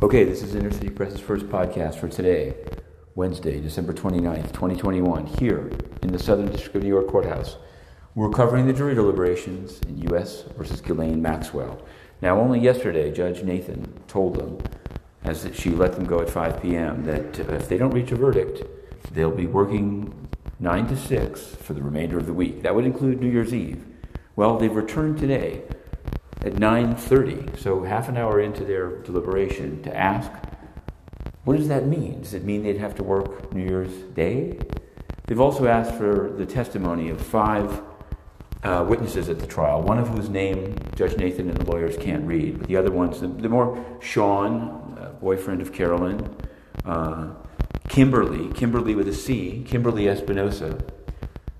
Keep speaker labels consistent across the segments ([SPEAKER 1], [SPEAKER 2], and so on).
[SPEAKER 1] Okay, this is Inner City Press's first podcast for today, Wednesday, December 29th, 2021, here in the Southern District of New York Courthouse. We're covering the jury deliberations in U.S. versus Ghislaine Maxwell. Now, only yesterday, Judge Nathan told them, as she let them go at 5 p.m., that if they don't reach a verdict, they'll be working 9 to 6 for the remainder of the week. That would include New Year's Eve. Well, they've returned today at 9.30, so half an hour into their deliberation, to ask, what does that mean? Does it mean they'd have to work New Year's Day? They've also asked for the testimony of five uh, witnesses at the trial, one of whose name Judge Nathan and the lawyers can't read, but the other ones, the, the more Sean, uh, boyfriend of Carolyn, uh, Kimberly, Kimberly with a C, Kimberly Espinosa,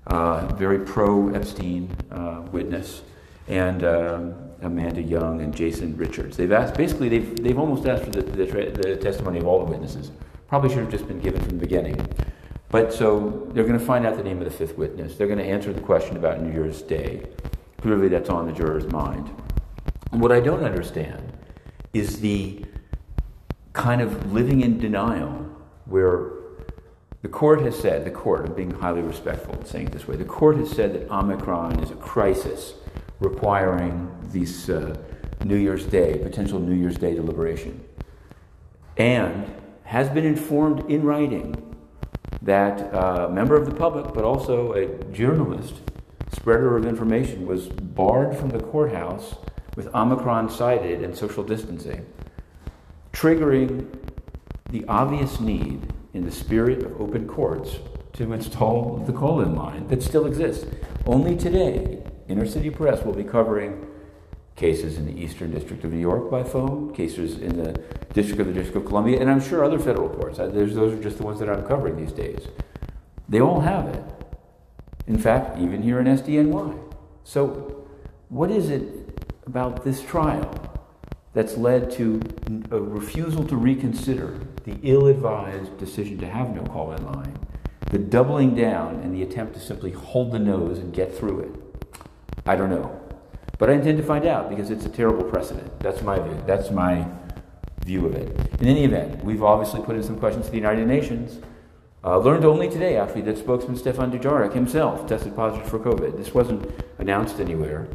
[SPEAKER 1] uh, very pro Epstein uh, witness, and um, Amanda Young and Jason Richards. They've asked, basically, they've, they've almost asked for the, the, the testimony of all the witnesses. Probably should have just been given from the beginning. But so they're going to find out the name of the fifth witness. They're going to answer the question about New Year's Day. Clearly, that's on the juror's mind. And what I don't understand is the kind of living in denial where the court has said, the court, I'm being highly respectful in saying it this way, the court has said that Omicron is a crisis requiring this uh, New Year's Day, potential New Year's Day deliberation, and has been informed in writing that a member of the public, but also a journalist, spreader of information, was barred from the courthouse with Omicron cited and social distancing, triggering the obvious need in the spirit of open courts to install the call in line that still exists. Only today, Inner City Press will be covering cases in the Eastern District of New York by phone, cases in the District of the District of Columbia, and I'm sure other federal courts. Those are just the ones that I'm covering these days. They all have it. In fact, even here in SDNY. So, what is it about this trial that's led to a refusal to reconsider the ill advised decision to have no call in line, the doubling down and the attempt to simply hold the nose and get through it? I don't know. But I intend to find out because it's a terrible precedent. That's my view. That's my view of it. In any event, we've obviously put in some questions to the United Nations. Uh, learned only today, actually, that spokesman Stefan Dujarric himself tested positive for COVID. This wasn't announced anywhere.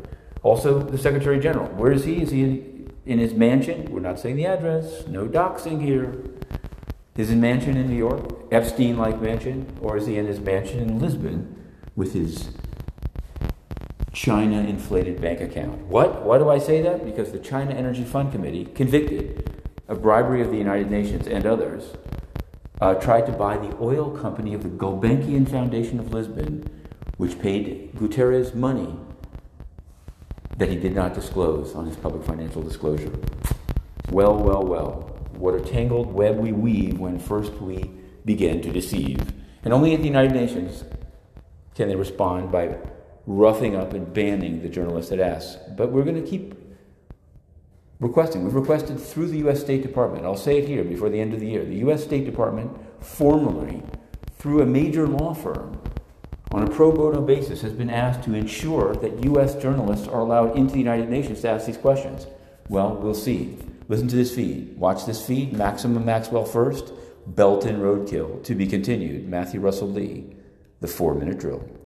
[SPEAKER 1] Also, the Secretary General. Where is he? Is he in, his mansion? We're not saying the address. No doxing here. Is his mansion in New York? Epstein like mansion? Or is he in his mansion in Lisbon with his China inflated bank account. What? Why do I say that? Because the China Energy Fund Committee, convicted of bribery of the United Nations and others, uh, tried to buy the oil company of the Gulbenkian Foundation of Lisbon, which paid Guterres money that he did not disclose on his public financial disclosure. Well, well, well. What a tangled web we weave when first we begin to deceive. And only at the United Nations can they respond by roughing up and banning the journalists at S. But we're going to keep requesting. We've requested through the U.S. State Department. I'll say it here before the end of the year. The U.S. State Department, formally, through a major law firm, on a pro bono basis, has been asked to ensure that U.S. journalists are allowed into the United Nations to ask these questions. Well, we'll see. Listen to this feed. Watch this feed. Maximum Maxwell first. Belton Roadkill. To be continued. Matthew Russell Lee. The four minute drill.